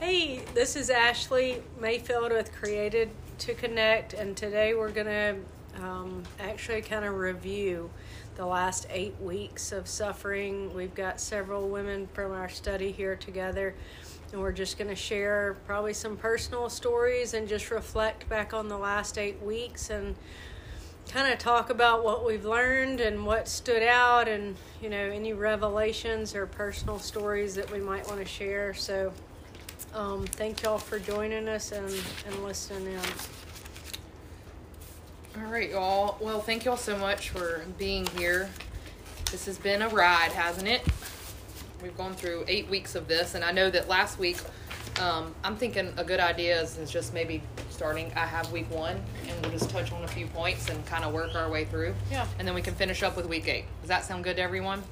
Hey, this is Ashley Mayfield with Created to Connect, and today we're going to um, actually kind of review the last eight weeks of suffering. We've got several women from our study here together, and we're just going to share probably some personal stories and just reflect back on the last eight weeks and kind of talk about what we've learned and what stood out and you know any revelations or personal stories that we might want to share so um, thank y'all for joining us and, and listening in All right, y'all. Well, thank y'all so much for being here. This has been a ride, hasn't it? We've gone through eight weeks of this, and I know that last week, um, I'm thinking a good idea is, is just maybe starting. I have week one, and we'll just touch on a few points and kind of work our way through. Yeah. And then we can finish up with week eight. Does that sound good to everyone?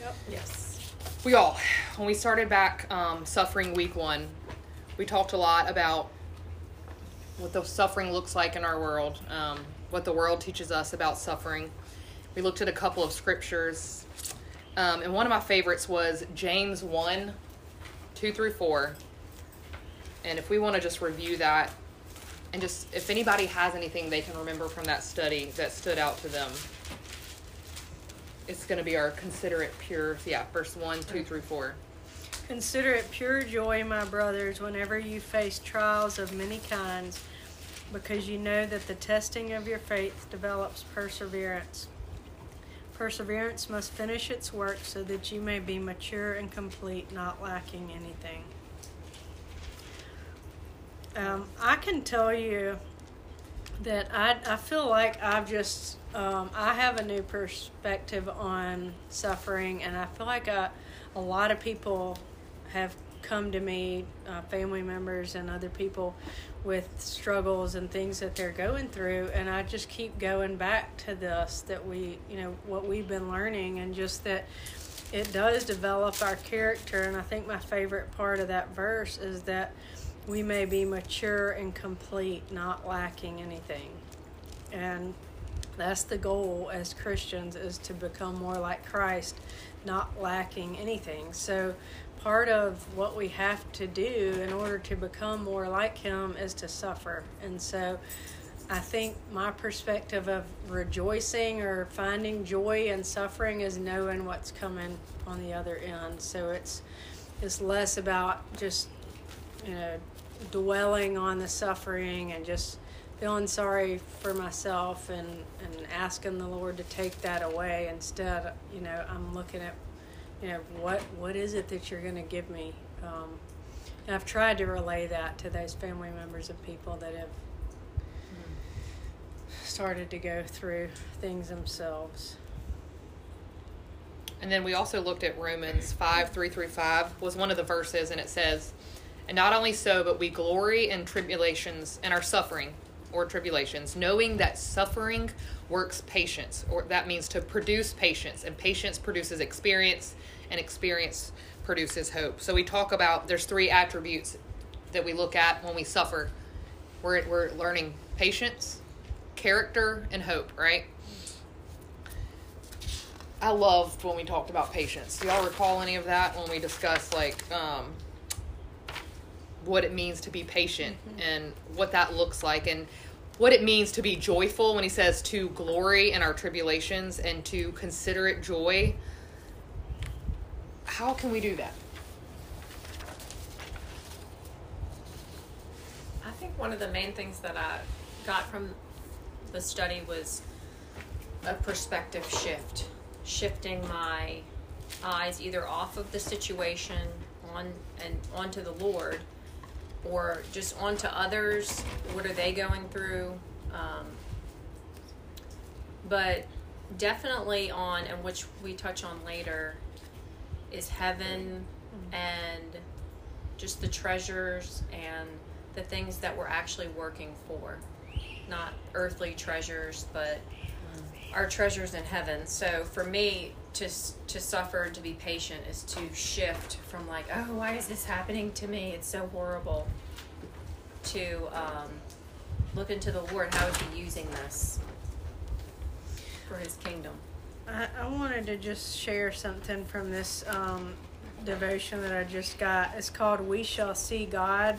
yep Yes. We all, when we started back um, suffering week one, we talked a lot about what the suffering looks like in our world, um, what the world teaches us about suffering. We looked at a couple of scriptures, um, and one of my favorites was James 1 2 through 4. And if we want to just review that, and just if anybody has anything they can remember from that study that stood out to them, it's going to be our considerate pure. Yeah, verse 1, 2 through 4. consider it pure joy my brothers whenever you face trials of many kinds because you know that the testing of your faith develops perseverance perseverance must finish its work so that you may be mature and complete not lacking anything um, I can tell you that I, I feel like I've just um, I have a new perspective on suffering, and I feel like I, a lot of people have come to me, uh, family members and other people, with struggles and things that they're going through, and I just keep going back to this that we you know what we've been learning, and just that it does develop our character, and I think my favorite part of that verse is that we may be mature and complete, not lacking anything. And that's the goal as Christians is to become more like Christ, not lacking anything. So part of what we have to do in order to become more like him is to suffer. And so I think my perspective of rejoicing or finding joy in suffering is knowing what's coming on the other end. So it's it's less about just you know dwelling on the suffering and just feeling sorry for myself and and asking the Lord to take that away. Instead, you know, I'm looking at you know what what is it that you're going to give me. Um, and I've tried to relay that to those family members of people that have started to go through things themselves. And then we also looked at Romans 5 3 through 5 was one of the verses, and it says, And not only so, but we glory in tribulations and our suffering or tribulations, knowing that suffering works patience, or that means to produce patience, and patience produces experience, and experience produces hope. So we talk about there's three attributes that we look at when we suffer. We're, we're learning patience, character, and hope, right? I loved when we talked about patience. Do y'all recall any of that when we discussed like um, what it means to be patient mm-hmm. and what that looks like and what it means to be joyful when he says to glory in our tribulations and to consider it joy? How can we do that? I think one of the main things that I got from the study was a perspective shift, shifting my eyes either off of the situation on and onto the Lord, or just onto others. What are they going through? Um, but definitely on, and which we touch on later, is heaven and just the treasures and the things that we're actually working for. Not earthly treasures, but our treasures in heaven. So for me, to to suffer, to be patient, is to shift from like, oh, why is this happening to me? It's so horrible. To um, look into the Lord. How is He using this for His kingdom? I, I wanted to just share something from this um, devotion that I just got. It's called "We Shall See God,"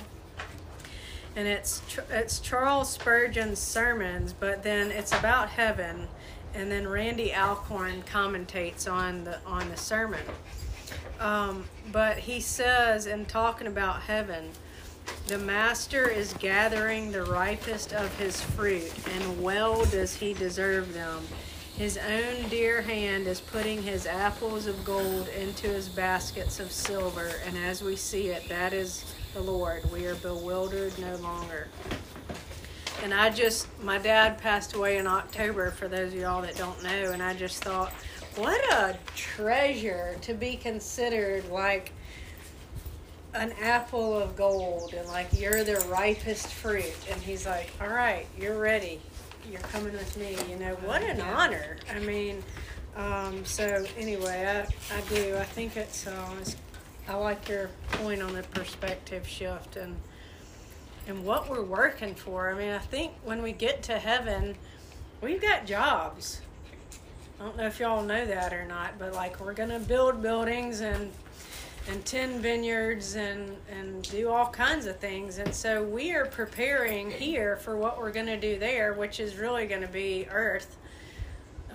and it's it's Charles Spurgeon's sermons, but then it's about heaven, and then Randy Alcorn commentates on the on the sermon. Um, but he says in talking about heaven, the master is gathering the ripest of his fruit, and well does he deserve them. His own dear hand is putting his apples of gold into his baskets of silver, and as we see it, that is the Lord. We are bewildered no longer. And I just, my dad passed away in October, for those of y'all that don't know, and I just thought, what a treasure to be considered like an apple of gold and like you're the ripest fruit and he's like all right you're ready you're coming with me. You know, what an honor. I mean, um, so anyway, I, I do. I think it's, uh, it's, I like your point on the perspective shift and and what we're working for. I mean, I think when we get to heaven, we've got jobs. I don't know if y'all know that or not, but like we're gonna build buildings and and tend vineyards and, and do all kinds of things. And so we are preparing here for what we're to do there, which is really to be earth,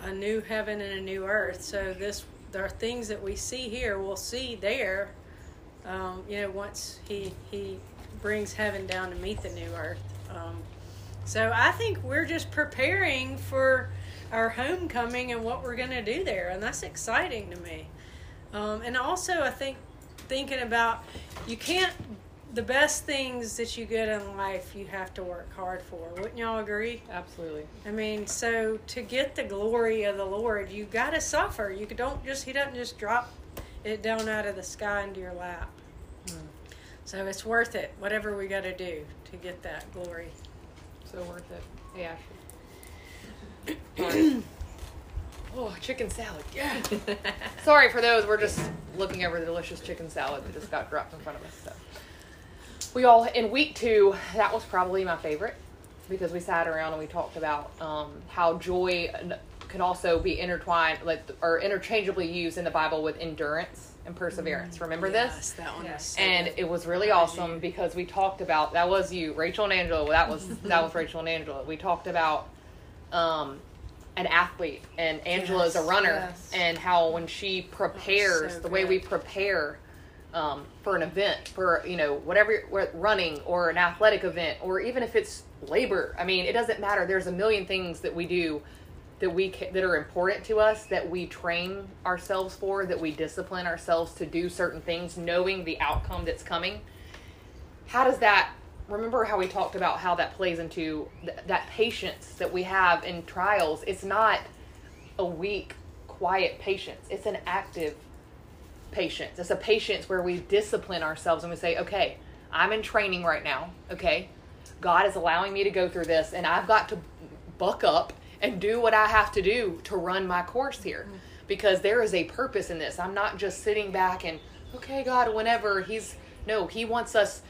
a new heaven and a new earth. So this there are things that we see here, we'll see there. Um, you know, once he he brings heaven down to meet the new earth. Um, so I think we're just preparing for our homecoming and what we're going to do there, and that's exciting to me. Um, and also, I think thinking about you can't the best things that you get in life you have to work hard for wouldn't y'all agree absolutely i mean so to get the glory of the lord you got to suffer you don't just he doesn't just drop it down out of the sky into your lap. So it's worth it whatever we got to do to get that glory so worth it yeah Oh, chicken salad. Yeah. Sorry for those. We're just looking over the delicious chicken salad that just got dropped in front of us. So we all in week two. That was probably my favorite because we sat around and we talked about um, how joy can also be intertwined, like or interchangeably used in the Bible with endurance and perseverance. Remember yes, this? that one. Yes. And it was really awesome because we talked about that was you, Rachel and Angela. That was that was Rachel and Angela. We talked about um, an athlete and Angela yes, is a runner yes. and how when she prepares so the way we prepare um, for an event for you know whatever running or an athletic event or even if it's labor I mean it doesn't matter there's a million things that we do that we ca- that are important to us that we train ourselves for that we discipline ourselves to do certain things knowing the outcome that's coming. How does that remember how we talked about how that plays into th- that patience that we have in trials? It's not a weak quiet patience. It's an active patience. It's a patience where we discipline ourselves and we say okay i'm in training right now okay? God is allowing me to go through this and i've got to buck up and do what i have to do to run my course here mm-hmm. because there is a purpose in this i'm not just sitting back and okay god whenever he's no he wants us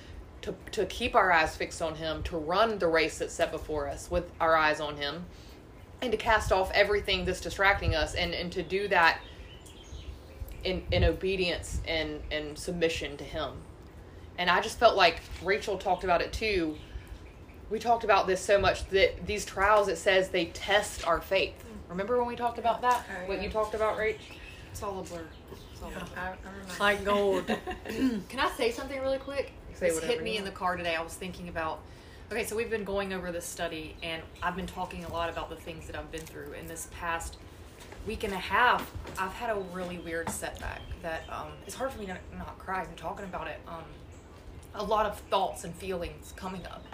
to, to keep our eyes fixed on Him, to run the race that's set before us with our eyes on Him, and to cast off everything that's distracting us, and, and to do that in, in obedience and, and submission to Him. And I just felt like Rachel talked about it too. We talked about this so much that these trials, it says they test our faith. Remember when we talked about that? Oh, what you talked about, Rach? It's all a blur. It's all yeah. like gold. Can I say something really quick? Say this hit me in the car today. I was thinking about. Okay, so we've been going over this study, and I've been talking a lot about the things that I've been through in this past week and a half. I've had a really weird setback that um, it's hard for me to not cry. I'm talking about it. Um, a lot of thoughts and feelings coming up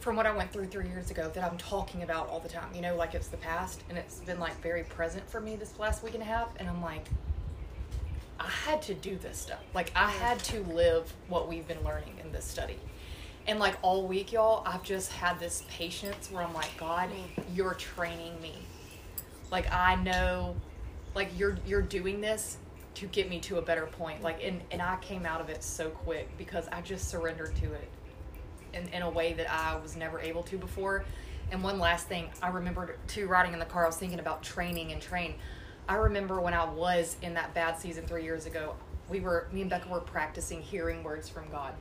from what I went through three years ago that I'm talking about all the time. You know, like it's the past, and it's been like very present for me this last week and a half. And I'm like, I had to do this stuff. Like I had to live what we've been learning in this study. And like all week, y'all, I've just had this patience where I'm like, God, mm. you're training me. Like I know, like you're you're doing this to get me to a better point. Like and and I came out of it so quick because I just surrendered to it in in a way that I was never able to before. And one last thing, I remember too riding in the car, I was thinking about training and train I remember when I was in that bad season three years ago, we were me and Becca were practicing hearing words from God.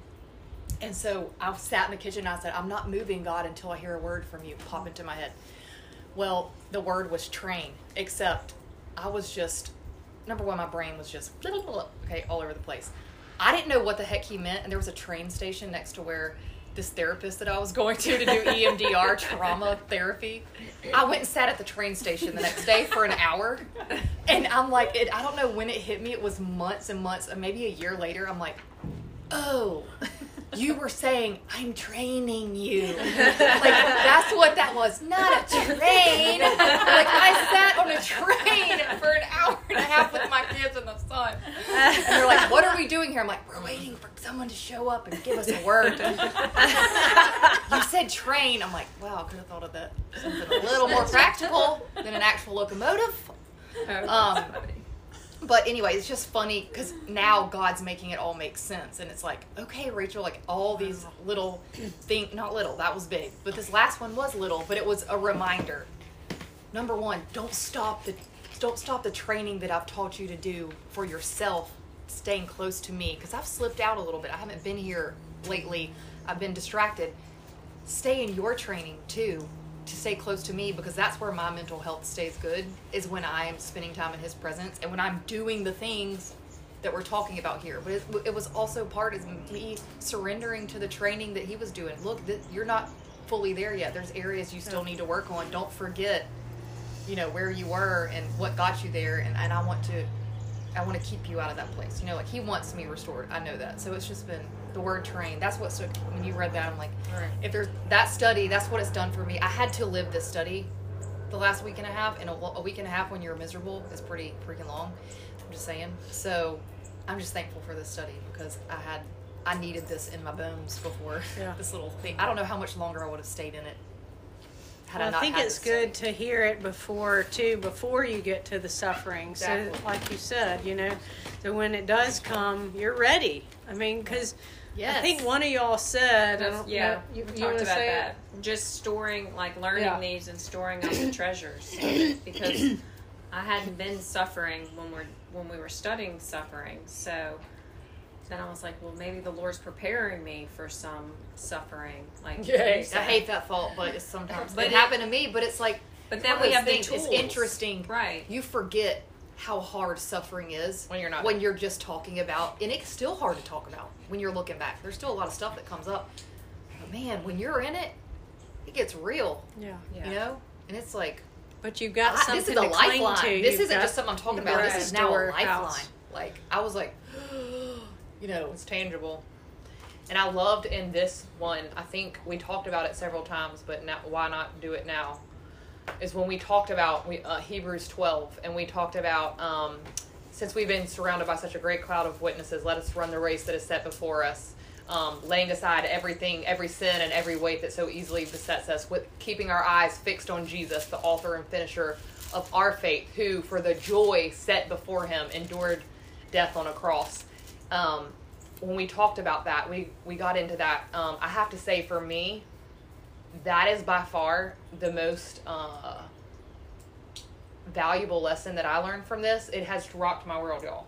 And so I sat in the kitchen and I said, I'm not moving God until I hear a word from you pop into my head. Well, the word was train, except I was just number one, my brain was just okay, all over the place. I didn't know what the heck he meant, and there was a train station next to where this therapist that I was going to to do EMDR trauma therapy. I went and sat at the train station the next day for an hour, and I'm like, it, I don't know when it hit me. It was months and months, and maybe a year later. I'm like, oh, you were saying I'm training you. Like that's what that was, not a train. Like I sat on a train for an hour and a half with my kids in the sun. And they're like, "What are we doing here?" I'm like, "We're waiting for someone to show up and give us a word." you said train. I'm like, "Wow, I could have thought of that something a little more practical than an actual locomotive." Um, but anyway, it's just funny because now God's making it all make sense, and it's like, okay, Rachel, like all these mm. little thing, not little, that was big, but this last one was little, but it was a reminder. Number one, don't stop the, don't stop the training that I've taught you to do for yourself, staying close to me, because I've slipped out a little bit. I haven't been here lately. I've been distracted. Stay in your training too to stay close to me because that's where my mental health stays good is when I'm spending time in his presence and when I'm doing the things that we're talking about here. But it, it was also part of me surrendering to the training that he was doing. Look, th- you're not fully there yet. There's areas you still need to work on. Don't forget, you know, where you were and what got you there. And, and I want to, I want to keep you out of that place. You know, like he wants me restored. I know that. So it's just been the word train. That's what so when you read that, I'm like, Right. if there's that study, that's what it's done for me. I had to live this study the last week and a half, and a, a week and a half when you're miserable is pretty freaking long. I'm just saying. So I'm just thankful for this study because I had I needed this in my bones before Yeah. this little thing. I don't know how much longer I would have stayed in it. Had I Well, I not think it's good to hear it before too, before you get to the suffering. Exactly. So, like you said, you know, so when it does come, you're ready. I mean, because Yes. I think one of y'all said, I don't yeah, know, you, you talked about that. It? Just storing, like learning Yeah. these and storing up the treasures because I hadn't been suffering when we're when we were studying suffering. So then I was like, well, maybe the Lord's preparing me for some suffering. Like you I hate that thought, but it's sometimes But it, it- happened to me. But it's like, But one then we those have the tools. It's interesting, right? You forget how hard suffering is When you're not when you're just talking about, and it's still hard to talk about when you're looking back. There's still a lot of stuff that comes up, but man, when you're in it, it gets real. Yeah. Yeah. You know, and it's like But you've got I- something this is a to cling lifeline. to. This You've isn't just something I'm talking about. got This is now a storehouse. lifeline. Like I was like, you know, It's tangible. And I loved in this one, I think we talked about it several times, but now why not do it now? Is when we talked about we, uh, Hebrews 12, and we talked about um, since we've been surrounded by such a great cloud of witnesses, let us run the race that is set before us, um, laying aside everything, every sin, and every weight that so easily besets us, with keeping our eyes fixed on Jesus, the author and finisher of our faith, who, for the joy set before him, endured death on a cross. Um, when we talked about that, we we got into that. Um, I have to say, for me, that is by far the most uh, valuable lesson that I learned from this. It has rocked my world, y'all.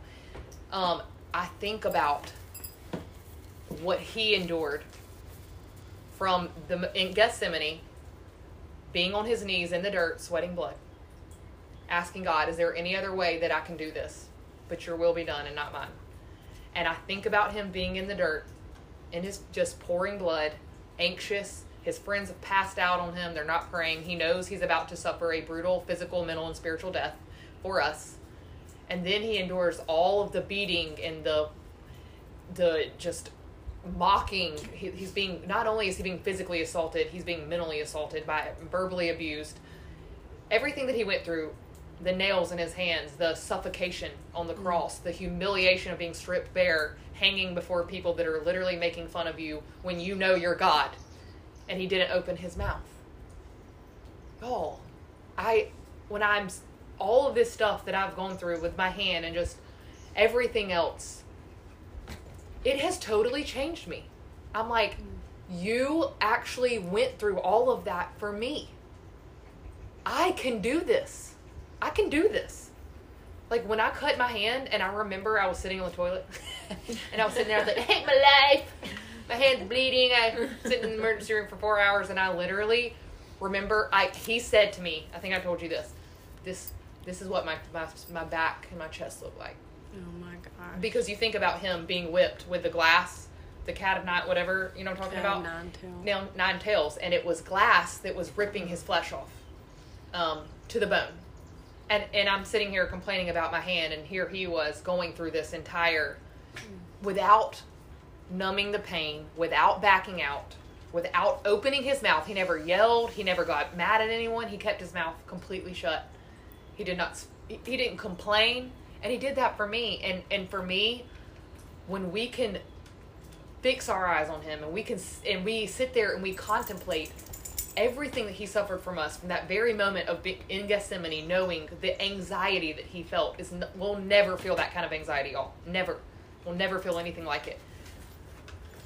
Um, I think about what he endured from the in Gethsemane, being on his knees in the dirt, sweating blood, asking God, "Is there any other way that I can do this? But Your will be done, and not mine." And I think about him being in the dirt, and his just pouring blood, anxious. His friends have passed out on him. They're not praying. He knows he's about to suffer a brutal physical, mental, and spiritual death for us. And then he endures all of the beating and the the just mocking. He, he's being not only is he being physically assaulted, he's being mentally assaulted by verbally abused. Everything that he went through, the nails in his hands, the suffocation on the mm. cross, the humiliation of being stripped bare, hanging before people that are literally making fun of you when you know you're God, and he didn't open his mouth. Oh, I when I'm all of this stuff that I've gone through with my hand and just everything else, it has totally changed me. I'm like, mm. you actually went through all of that for me. I can do this. I can do this. Like when I cut my hand, and I remember I was sitting on the toilet, and I was sitting there, I was like, I hate my life. My hand's bleeding. I sit in the emergency room for four hours, and I literally remember I he said to me, I think I told you this. This this is what my my, my back and my chest look like Oh my god. because you think about him being whipped with the glass, the cat of night, whatever you know what I'm talking Yeah, about. nine tail. Now nine tails, and it was glass that was ripping his flesh off, um, to the bone. And and I'm sitting here complaining about my hand, and here he was going through this entire, without numbing the pain, without backing out, without opening his mouth. He never yelled. He never got mad at anyone. He kept his mouth completely shut. He did not. He didn't complain, and he did that for me. And and for me, when we can fix our eyes on him and we can and we sit there and we contemplate everything that he suffered from us from that very moment of being in Gethsemane knowing the anxiety that he felt is n- we'll never feel that kind of anxiety y'all. Never. We'll never feel anything like it.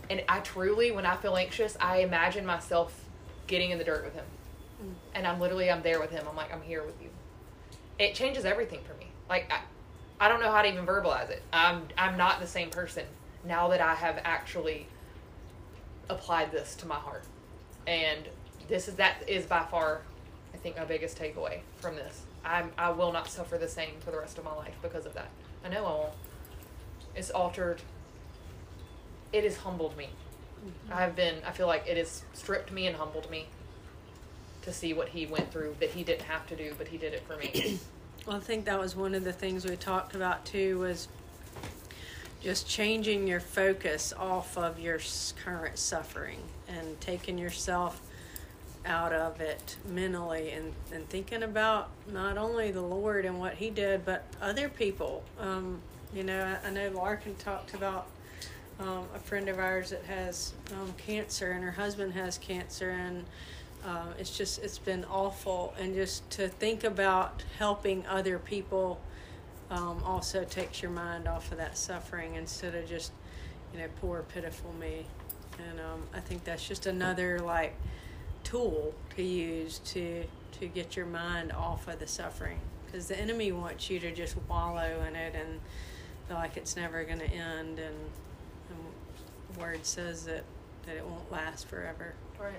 And I truly when I feel anxious I imagine myself getting in the dirt with him. Mm. And I'm literally I'm there with him. I'm like I'm here with you. It changes everything for me. Like I, I don't know how to even verbalize it. I'm I'm not the same person now that I have actually applied this to my heart. And this is that is by far I think my biggest takeaway from this. I'm I will not suffer the same for the rest of my life because of that. I know I won't. It's altered it has humbled me. Mm-hmm. I've been I feel like it has stripped me and humbled me to see what he went through that he didn't have to do, but he did it for me. Well, I think that was one of the things we talked about too was just changing your focus off of your current suffering and taking yourself out of it mentally and, and thinking about not only the Lord and what He did, but other people. Um, you know, I, I know Larkin talked about um, a friend of ours that has um, cancer and her husband has cancer and uh, it's just it's been awful and just to think about helping other people um, also takes your mind off of that suffering instead of just you know poor pitiful me and um, i think that's just another like tool to use to to get your mind off of the suffering because the enemy wants you to just wallow in it and feel like it's never going to end and, and the word says that that it won't last forever right.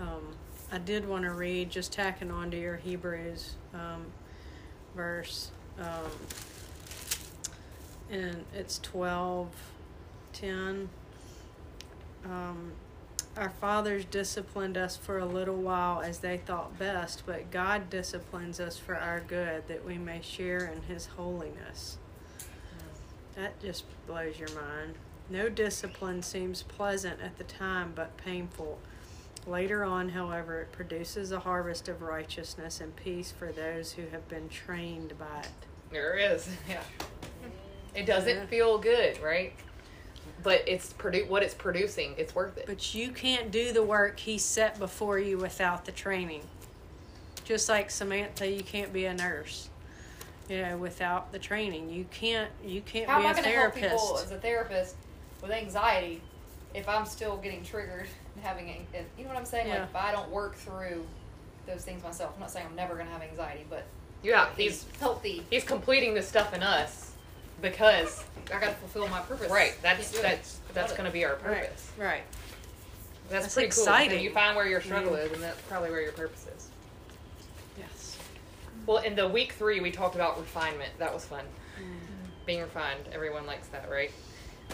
um, I did want to read, just tacking on to your Hebrews um, verse, um, and it's twelve ten. Um, our fathers disciplined us for a little while as they thought best, but God disciplines us for our good, that we may share in His holiness. That just blows your mind. No discipline seems pleasant at the time, but painful. Later on, however, it produces a harvest of righteousness and peace for those who have been trained by it. There is. Yeah. It doesn't Yeah. feel good, right? But it's produ- what it's producing, it's worth it. But you can't do the work He set before you without the training. Just like Samantha, you can't be a nurse, you know, without the training. You can't. You can't How be am I a going to help people as a therapist with anxiety if I'm still getting triggered and having, an- and you know what I'm saying? Yeah. Like if I don't work through those things myself, I'm not saying I'm never going to have anxiety, but Yeah, healthy- he's healthy. he's completing the stuff in us because I got to fulfill my purpose. right, that's that's that's going to be our purpose. Right. That's, That's pretty exciting. And you find where your struggle Yeah. is, and that's probably where your purpose is. Yes. Well, in the week three, we talked about refinement. That was fun. Mm-hmm. Being refined. Everyone likes that, right?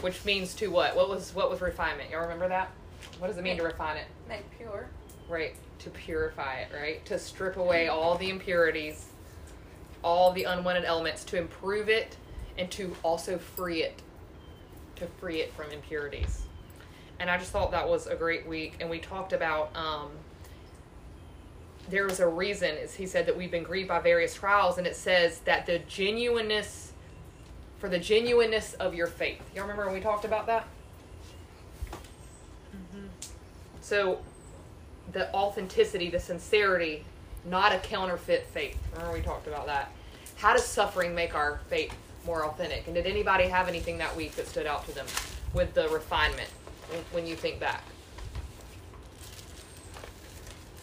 Which means to what? What was what was refinement? Y'all remember that? What does it mean to refine it? Make pure. Right. To purify it, right? To strip away mm-hmm. all the impurities, all the unwanted elements, to improve it, and to also free it. To free it from impurities. And I just thought that was a great week. And we talked about um, there was a reason, as he said, that we've been grieved by various trials, and it says that the genuineness, for the genuineness of your faith. Y'all remember when we talked about that? So, the authenticity, the sincerity, not a counterfeit faith. Remember we talked about that. How does suffering make our faith more authentic? And did anybody have anything that week that stood out to them with the refinement when, when you think back?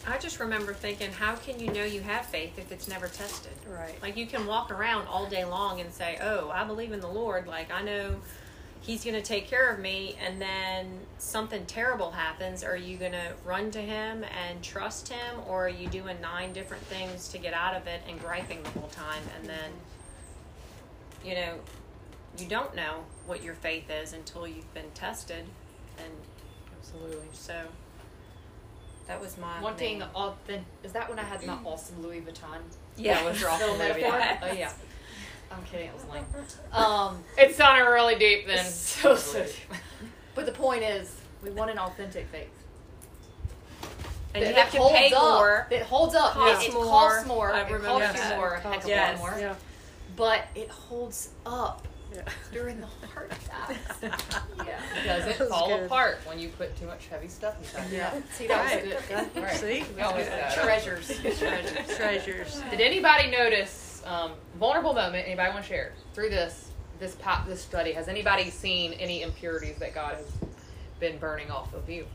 I just remember thinking, how can you know you have faith if it's never tested? Right. Like you can walk around all day long and say, "Oh, I believe in the Lord. Like I know He's going to take care of me." And then something terrible happens. Are you going to run to Him and trust Him, or are you doing nine different things to get out of it and griping the whole time? And then, you know, you don't know what your faith is until you've been tested, and Absolutely. so that was my Wanting main- authentic. Is that when I had my awesome Louis Vuitton? Yeah. That was your awesome Louis metaphor. Vuitton. Oh yeah. I'm kidding. It was lame. Um, It sounded really deep then. so so. But the point is, we want an authentic faith. and you have to holds pay up, more. That holds up. Costs It, it more. costs more. I it remember costs that. you more. It costs- Yes. more. Yeah. But it holds up Yeah. during the heart times. yeah. Does That it fall good. apart when you put too much heavy stuff inside? Yeah. See, that Right. was good. Right. See? We always. Treasures. Treasures. Treasures. Did anybody notice um, vulnerable moment? Anybody want to share through this this pop this study? Has anybody seen any impurities that God has been burning off of you?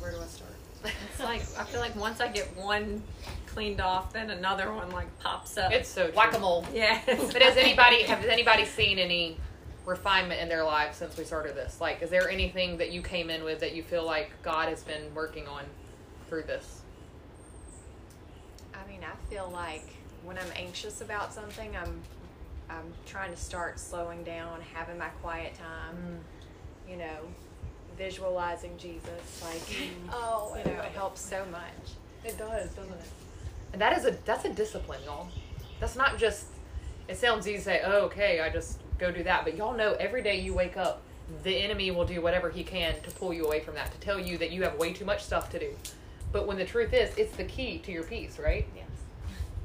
Where do I start? It's like I feel like once I get one cleaned off, then another one like pops up. It's so. Whack a mole. yeah. But has anybody has anybody seen any refinement in their lives since we started this? Like, is there anything that you came in with that you feel like God has been working on through this? I mean, I feel like when I'm anxious about something, I'm I'm trying to start slowing down, having my quiet time. Mm. You know, visualizing Jesus. Like, Oh, you know, it helps so much. It does, doesn't it? And that is a that's a discipline, y'all. That's not just. It sounds easy to say, "Oh, okay, I just go do that," but y'all know every day you wake up, the enemy will do whatever he can to pull you away from that, to tell you that you have way too much stuff to do. But when the truth is, it's the key to your peace, right? Yes.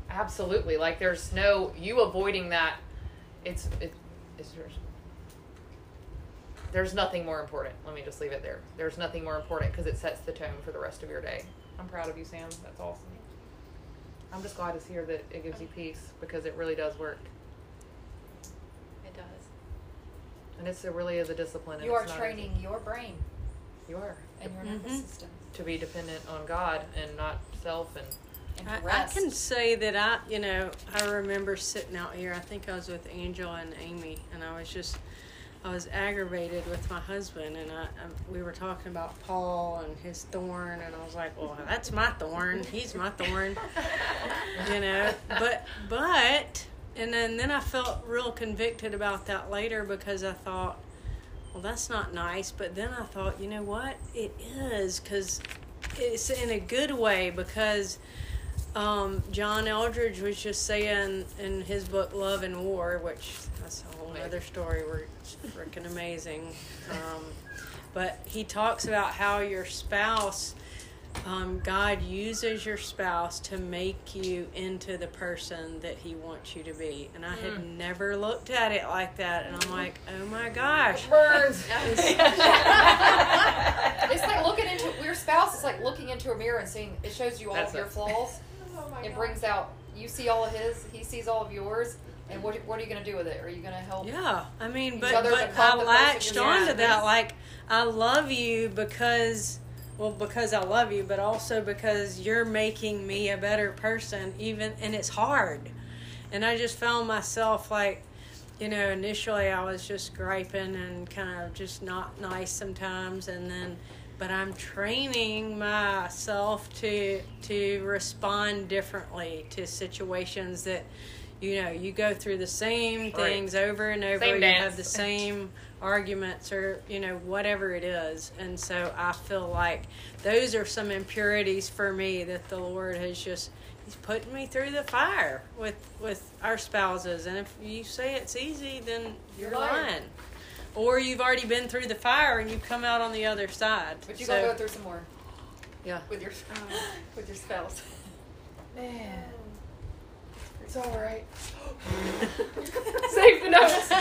Absolutely. Like there's no you avoiding that. It's it, it's yours. There's nothing more important. Let me just leave it there. There's nothing more important because it sets the tone for the rest of your day. I'm proud of you, Sam. That's awesome. I'm just glad to hear that it gives you peace because it really does work, It does. and it's, it really is a discipline. and You are it's not training your brain easy. You are and your nervous Mhm. system to be dependent on God and not self and and I, I can say that I, you know, I remember sitting out here. I think I was with Angel and Amy, and I was just, I was aggravated with my husband, and I, I we were talking about Paul and his thorn, and I was like, well, that's my thorn. He's my thorn, you know. But but, and then then I felt real convicted about that later because I thought. Well, that's not nice, but then I thought, you know what? It is because it's in a good way because um, John Eldredge was just saying in his book Love and War, which that's a whole other story. We're freaking amazing. Um, but he talks about how your spouse, um, God uses your spouse to make you into the person that He wants you to be. And I had never looked at it like that, and I'm like, oh my gosh. burns. it's like looking into your spouse is like looking into a mirror and seeing it shows you all That's of your it. flaws. it brings out you see all of his, he sees all of yours, and what what are you going to do with it? Are you going to help? Yeah, I mean, but but I latched onto to that. Like I love you because, well, because I love you, but also because you're making me a better person. Even and it's hard, and I just found myself like, you know, initially I was just griping and kind of just not nice sometimes, and then. But I'm training myself to to respond differently to situations that, you know, you go through the same things over and over. Same you dance. have the same arguments or you know whatever it is, and so I feel like those are some impurities for me that the Lord has just He's putting me through the fire with with our spouses. And if you say it's easy, then you're You're lying. lying. Or you've already been through the fire and you've come out on the other side. But you're So- gonna go through some more yeah. with your with your spouse. Man, it's all right. Save the notes.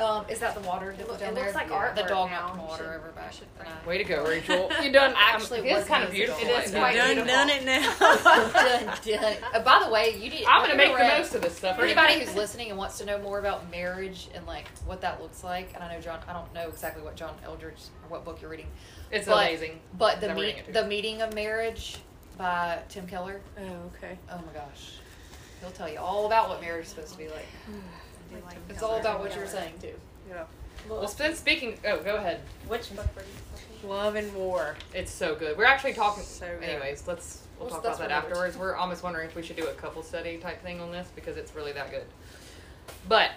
um, Is that the water that was It down looks there? like Yeah, The artwork dog now. knocked water should- over back. you should and frame Way to go, Rachel. You done Actually, um, It's was kind of musical. beautiful. It is quite think. Done, beautiful. done it now. done, done. Uh, by the way, you need. I'm gonna make the read- most of this stuff. For anybody who's listening and wants to know more about marriage and like what that looks like, and I know John, I don't know exactly what John Eldredge or what book you're reading, it's but- amazing. but the I'm reading it the meaning of marriage by Tim Keller. Oh, okay. Oh my gosh, he'll tell you all about what marriage is supposed to be like. Like It's Keller. all about what you're saying too. Yeah. Well, since speaking, oh, go ahead. Which book were you Love and War. It's so good. We're actually talking. So good. anyways, let's we'll Well, talk about that afterwards. We're almost wondering if we should do a couple study type thing on this because it's really that good. But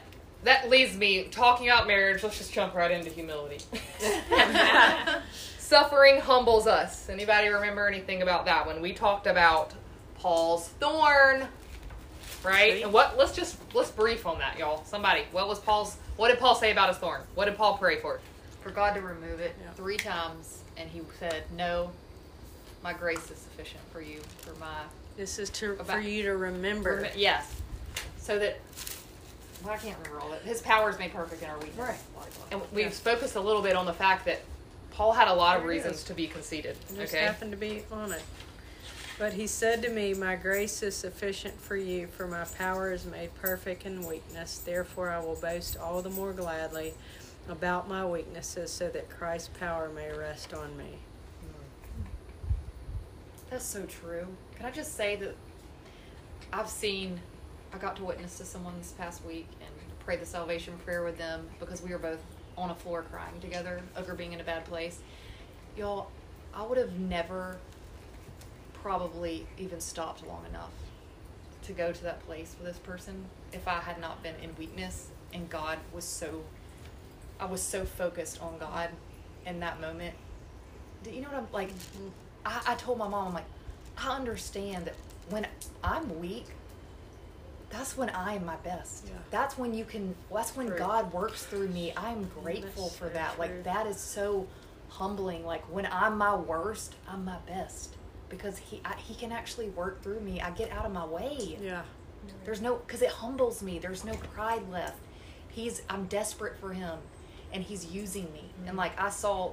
that leaves me talking about marriage. Let's just jump right into humility. Suffering humbles us. Anybody remember anything about that one? we talked about Paul's thorn? Right? And what let's just let's brief on that, y'all. Somebody, what was Paul's what did Paul say about his thorn? What did Paul pray for? For God to remove it Yeah. three times, and He said, "No, my grace is sufficient for you. For my This is to for you to remember. Remi- yes, so that well, I can't remember all that. His power is made perfect in our weakness. Right. Blah, blah, And we've focused a little bit on the fact that Paul had a lot of reasons to be conceited. Just Okay. happened to be on it. But he said to me, My grace is sufficient for you, for my power is made perfect in weakness. Therefore, I will boast all the more gladly about my weaknesses, so that Christ's power may rest on me. That's so true. Can I just say that I've seen, I got to witness to someone this past week and pray the salvation prayer with them because we were both on a floor crying together over being in a bad place. Y'all, I would have never probably even stopped long enough to go to that place with this person if I had not been in weakness and God was so, I was so focused on God in that moment. You know what I'm like? I, I told my mom, I'm like, I understand that when I'm weak, that's when I am my best. Yeah. That's when you can. That's when True. God works through me. I'm grateful that's for that. true. Like that is so humbling. Like when I'm my worst, I'm my best because he I, he can actually work through me. I get out of my way. Yeah. There's no because it humbles me. There's no pride left. He's I'm desperate for him, and he's using me. And like I saw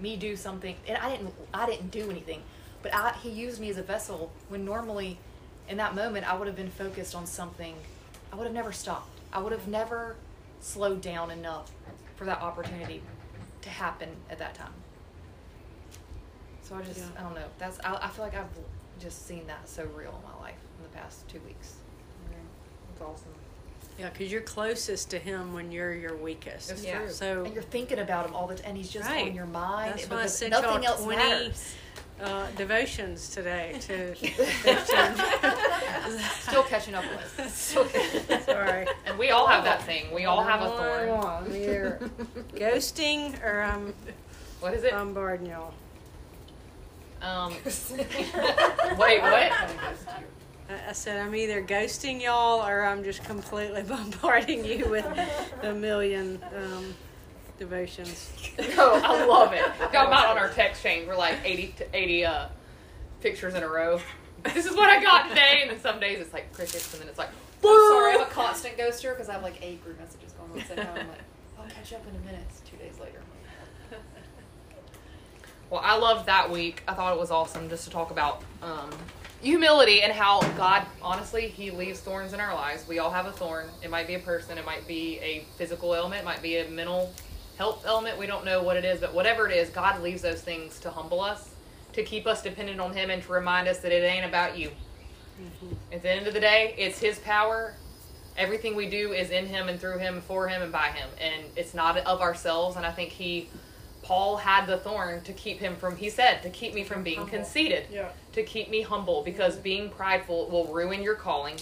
me do something, and I didn't I didn't do anything, but I, he used me as a vessel when normally, in that moment, I would have been focused on something. I would have never stopped. I would have never slowed down enough for that opportunity to happen at that time. So I just Yeah. I don't know. That's I, I feel like I've just seen that so real in my life in the past two weeks. That's awesome. Yeah, because you're closest to him when you're your weakest. It's Yeah. true. So and you're thinking about him all the time, and he's just Right. on your mind. That's and why I because sent nothing y'all else 20 matters. Uh, devotions today to Still catching up with. Still catching. Sorry. And we all have that thing. We all have a thorn. One, You're ghosting or I'm What is it? bombarding y'all. Um, wait, what? I I said I'm either ghosting y'all or I'm just completely bombarding you with a million um, devotions. No, I love it. Got about on our text chain. We're like 80, to 80 uh, pictures in a row. This is what I got today. And then some days it's like crickets, and then it's like, I'm sorry, I'm a constant ghoster because I have like eight group messages going on same time. I'm like, I'll catch up in a minute. It's two days later. Well, I loved that week. I thought it was awesome just to talk about um, humility and how God, honestly, He leaves thorns in our lives. We all have a thorn. It might be a person, it might be a physical ailment, it might be a mental health element. We don't know what it is, but whatever it is, God leaves those things to humble us, to keep us dependent on Him, and to remind us that it ain't about you. Mm-hmm. At the end of the day, it's His power. Everything we do is in Him and through Him, for Him and by Him, and it's not of ourselves. And I think He, Paul, had the thorn to keep him from. He said to keep me from being Humble. conceited, Yeah. to keep me humble, because mm-hmm. being prideful will ruin your calling.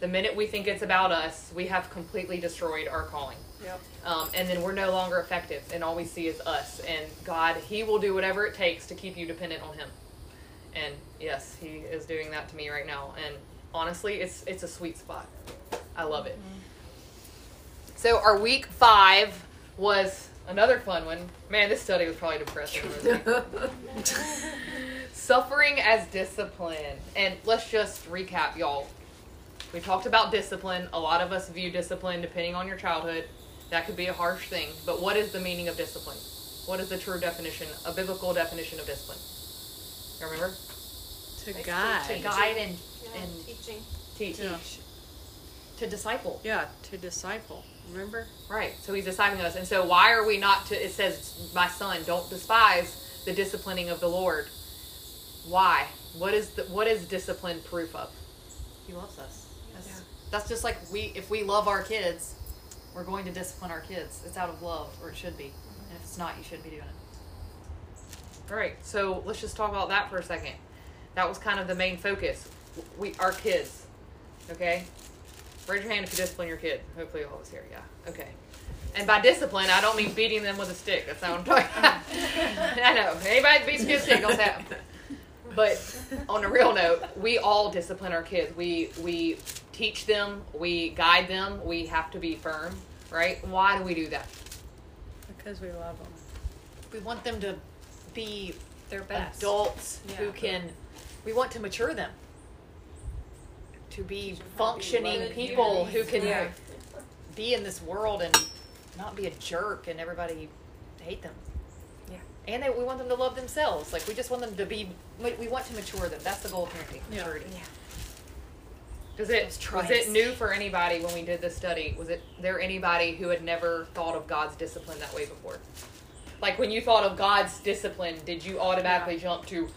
The minute we think it's about us, we have completely destroyed our calling. Yep. Um, and then we're no longer effective, and all we see is us. And God, He will do whatever it takes to keep you dependent on Him. And yes, He is doing that to me right now. And honestly, it's it's a sweet spot. I love it. So our week five was another fun one. Man, this study was probably depressing. Suffering as discipline. And let's just recap, y'all. We talked about discipline. A lot of us view discipline, depending on your childhood, That could be a harsh thing, but what is the meaning of discipline? What is the true definition, a biblical definition of discipline? You remember? To guide. To guide and, Yeah, and teaching. Teach. Yeah. to disciple. Yeah, to disciple. Remember? Right. So he's discipling us. And so why are we not to it says, My son, don't despise the disciplining of the Lord. Why? What is the what is discipline proof of? He loves us. That's, Yeah. that's just like we if we love our kids, we're going to discipline our kids. It's out of love, or it should be. Mm-hmm. And if it's not, you shouldn't be doing it. All right. So let's just talk about that for a second. That was kind of the main focus. We our kids. Okay? Raise your hand if you discipline your kid. Hopefully all of us here, yeah. Okay. And by discipline, I don't mean beating them with a stick. That's not what I'm talking about. I know. Anybody that beats kids stick, don't them. But on a real note, we all discipline our kids. We we teach them, we guide them, we have to be firm, right? Why do we do that? Because we love them. We want them to be Their best. adults who can. We want to mature them. To be functioning good people who can Yeah. be in this world and not be a jerk and everybody hate them. Yeah. And they, we want them to love themselves. Like we just want them to be. We we want to mature them. That's the goal of parenting. Yeah. Yeah. Does it was it new for anybody when we did this study? Was it there anybody who had never thought of God's discipline that way before? Like when you thought of God's discipline, did you automatically jump to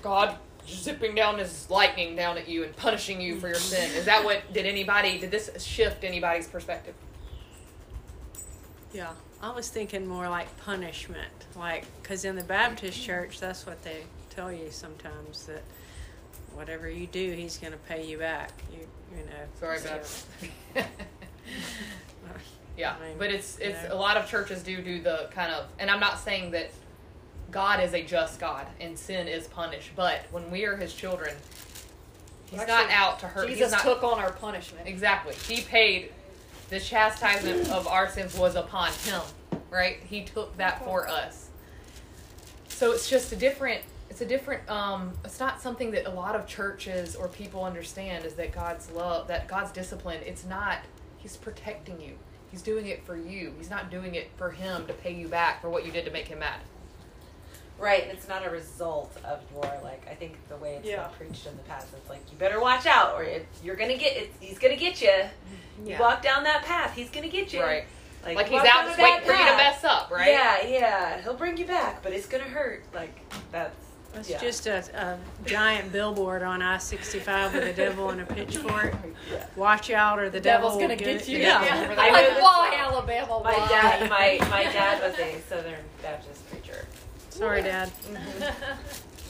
God zipping down his lightning down at you and punishing you for your mm. sin? Is that what did anybody did this shift anybody's perspective? Yeah. I was thinking more like punishment. Like, because in the Baptist mm. church, that's what they tell you sometimes that whatever you do, he's going to pay you back. You, you know. Sorry, so- Beth. Yeah, I mean, but it's it's you a lot of churches do do the kind of, and I'm not saying that God is a just God and sin is punished, but when we are His children, He's Well, not out to hurt. Jesus he's not, took on our punishment. exactly. He paid the chastisement of our sins was upon Him, right? He took that for us. So it's just a different. It's a different. Um, it's not something that a lot of churches or people understand is that God's love, that God's discipline. It's not. He's protecting you. He's doing it for you. He's not doing it for him to pay you back for what you did to make him mad. Right, it's not a result of your like. I think the way it's Yeah. been preached in the past, it's like you better watch out, or it, you're gonna get. It, he's gonna get you. You walk down that path, he's gonna get you. Right. Like, Like he's out down just a waiting bad for you to mess up, right? Yeah, yeah. He'll bring you back, but it's gonna hurt. Like that's. It's yeah. just a, a giant billboard on I 65 with a devil and a pitchfork. Yeah. Watch out, or the, devil's devil gonna get you. Yeah. Yeah. I like, know this why one. Alabama? My dad, my my dad was a Southern Baptist preacher. Sorry, Dad.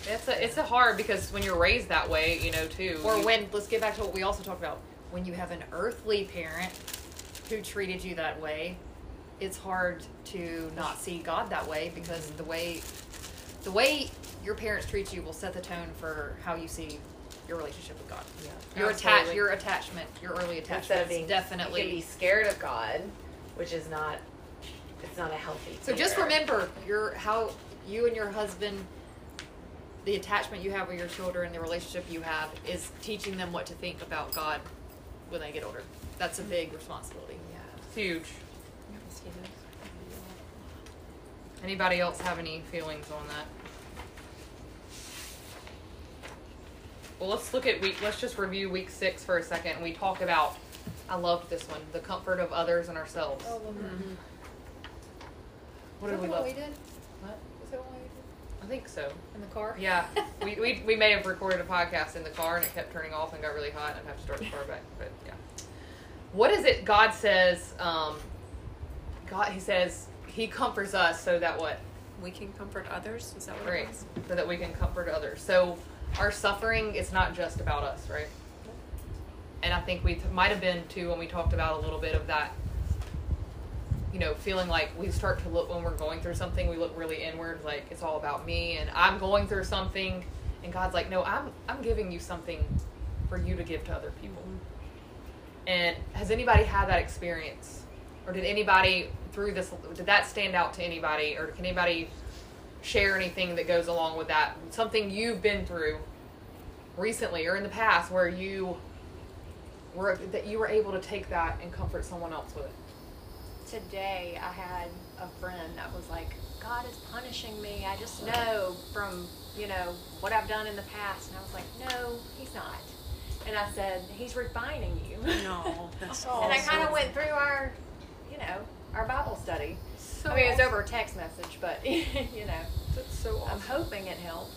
It's a it's a hard because when you're raised that way, you know too. Or you- when let's get back to what we also talked about. When you have an earthly parent who treated you that way, it's hard to not see God that way because the way the way your parents treat you will set the tone for how you see your relationship with God. Yeah. Your attach your attachment, your early Instead attachment of being definitely you can be scared of God, which is not. It's not a healthy. So just remember your how you and your husband the attachment you have with your children, the relationship you have is teaching them what to think about God when they get older. That's a big responsibility. It's huge. Anybody else have any feelings on that? Well, let's look at week. Let's just review week six for a second. We talk about. I loved this one. The comfort of others and ourselves. Oh, What did we what love? we did? What? Was that what we did? I think so. In the car? Yeah, we, we, we may have recorded a podcast in the car and it kept turning off and got really hot and I'd have to start the car back. But yeah. What is it God says? Um, God, He says He comforts us so that what? We can comfort others. Is that what Right. it was? So that we can comfort others. So our suffering is not just about us, right? And I think we might have been too when we talked about a little bit of that. You know, feeling like we start to look when we're going through something, we look really inward, like it's all about me, and I'm going through something, and God's like, no, I'm I'm giving you something for you to give to other people. And has anybody had that experience, or did anybody through this? Did that stand out to anybody, or can anybody share anything that goes along with that? Something you've been through recently or in the past where you were that you were able to take that and comfort someone else with it. today I had a friend that was like, God is punishing me. I just know from, you know, what I've done in the past. And I was like, no, he's not. And I said, he's refining you. No, that's and I kind of went through our, you know, our Bible study. So I mean, it was over a text message, but, you know, That's so I'm hoping it helped.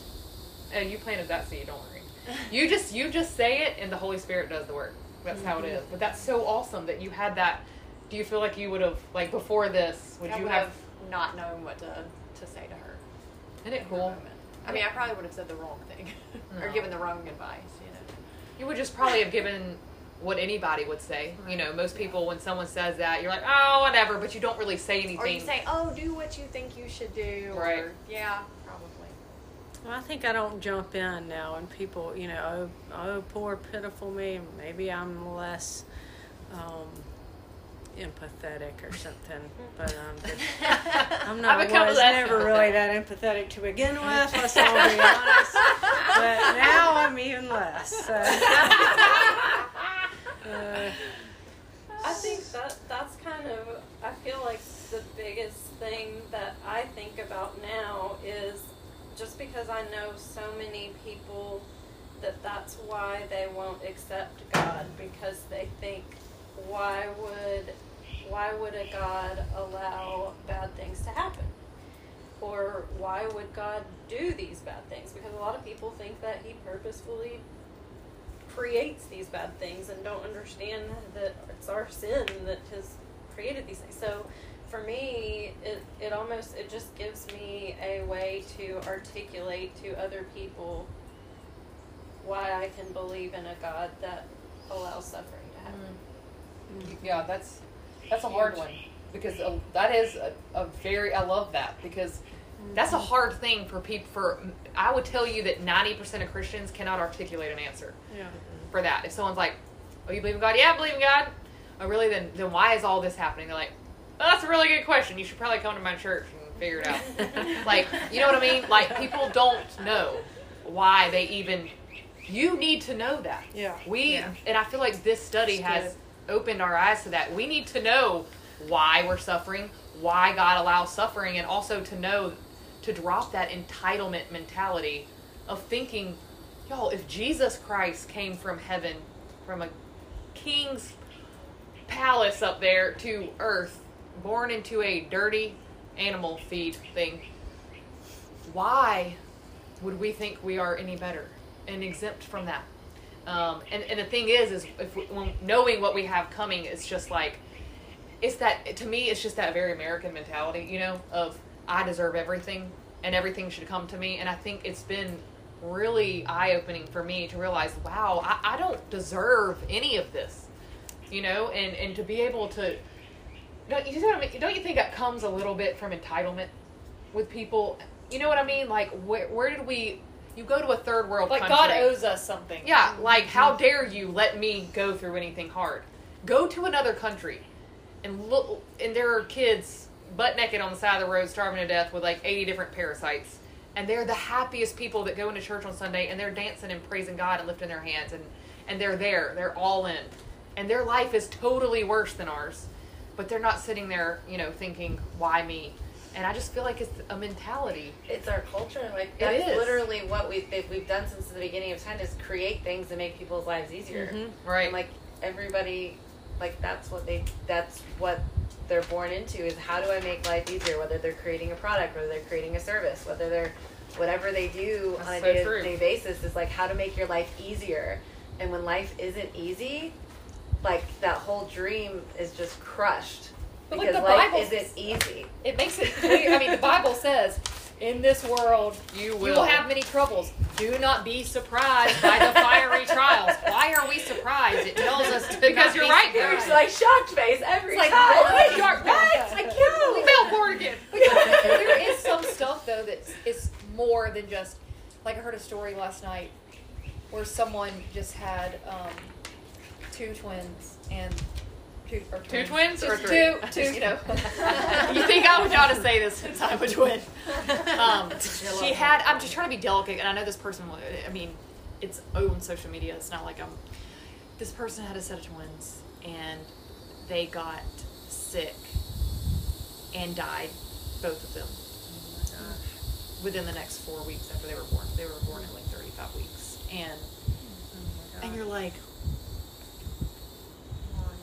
And you planted that seed, don't worry. You just you just say it, and the Holy Spirit does the work. That's how it is. Mm-hmm. But that's so awesome that you had that. Do you feel like you would have like before this? Would I you would have? have not known what to, to say to her. Isn't it cool? I mean, I probably would have said the wrong thing or given the wrong advice, you know. You would just probably have given what anybody would say. You know, most people when someone says that, you're like, oh, whatever, but you don't really say anything. Or you say, "Oh, do what you think you should do." Right. Or, yeah, probably. Well, I think I don't jump in now, and people, you know, oh, oh poor pitiful me. Maybe I'm less um, empathetic or something, but um, just, I'm not. I've was never really that empathetic to begin with. Let's all be honest. But now I'm even less. So. Uh, I think that that's kind of I feel like the biggest thing that I think about now is just because I know so many people that that's why they won't accept God because they think why would why would a God allow bad things to happen? Or why would God do these bad things? Because a lot of people think that he purposefully creates these bad things and don't understand that it's our sin that has created these things. So for me, it, it almost it just gives me a way to articulate to other people why I can believe in a God that allows suffering to happen. Mm-hmm. Yeah, that's that's a hard one because that is a, a very I love that because that's a mm-hmm. hard thing for people. For I would tell you that ninety percent of Christians cannot articulate an answer yeah. for that. If someone's like, "Oh, you believe in God? Yeah, I believe in God." Oh, really? Then then why is all this happening? They're like, "Well, that's a really good question. You should probably come to my church and figure it out." like, you know what I mean? Like people don't know why they even. You need to know that. Yeah. We Yeah. and I feel like this study has opened our eyes to that. We need to know why we're suffering, why God allows suffering, and also to know to drop that entitlement mentality of thinking, y'all, if Jesus Christ came from heaven, from a king's palace up there to earth, born into a dirty animal feed thing, why would we think we are any better and exempt from that? Um, and, and the thing is, is if we, knowing what we have coming, it's just like, it's that, to me, it's just that very American mentality, you know, of I deserve everything and everything should come to me. And I think it's been really eye opening for me to realize, wow, I, I don't deserve any of this, you know, and, and to be able to, don't you, see what I mean? don't you think that comes a little bit from entitlement with people? You know what I mean? Like, where, where did we, you go to a third world Like country. God owes us something. Yeah, like how mm-hmm. dare you let me go through anything hard? Go to another country and look and there are kids butt naked on the side of the road starving to death with like 80 different parasites. And they're the happiest people that go into church on Sunday and they're dancing and praising God and lifting their hands and and they're there. They're all in. And their life is totally worse than ours. But they're not sitting there, you know, thinking, "Why me?" And I just feel like it's a mentality. It's our culture. Like It that's is. literally what we've we've done since the beginning of time is create things to make people's lives easier. Mm-hmm. Right. And like everybody, like that's what they that's what they're born into is how do I make life easier? Whether they're creating a product, whether they're creating a service, whether they're whatever they do That's on a so day to day basis is like how to make your life easier. And when life isn't easy, like that whole dream is just crushed But, like, because the life Bible isn't easy. It makes it clear. I mean, the Bible says, "In this world, You you will. will have many troubles. Do not be surprised by the fiery trials." Why are we surprised? It tells us to Because not you're be right, surprised. It's like shocked face every It's like, time. what? Dark- I can't believe Fell for it again. Because there is some stuff though that is more than just like I heard a story last night where someone just had um, two twins and two or Two twins or three? Two, two, you know. you think I would try to say this since I'm a twin? Um, she had. I'm just trying to be delicate, and I know this person. will- I mean, it's on social media. It's not like I'm. This person had a set of twins, and they got sick and died, both of them, within the next four weeks after they were born. They were born at like 35 weeks. And, and you're like,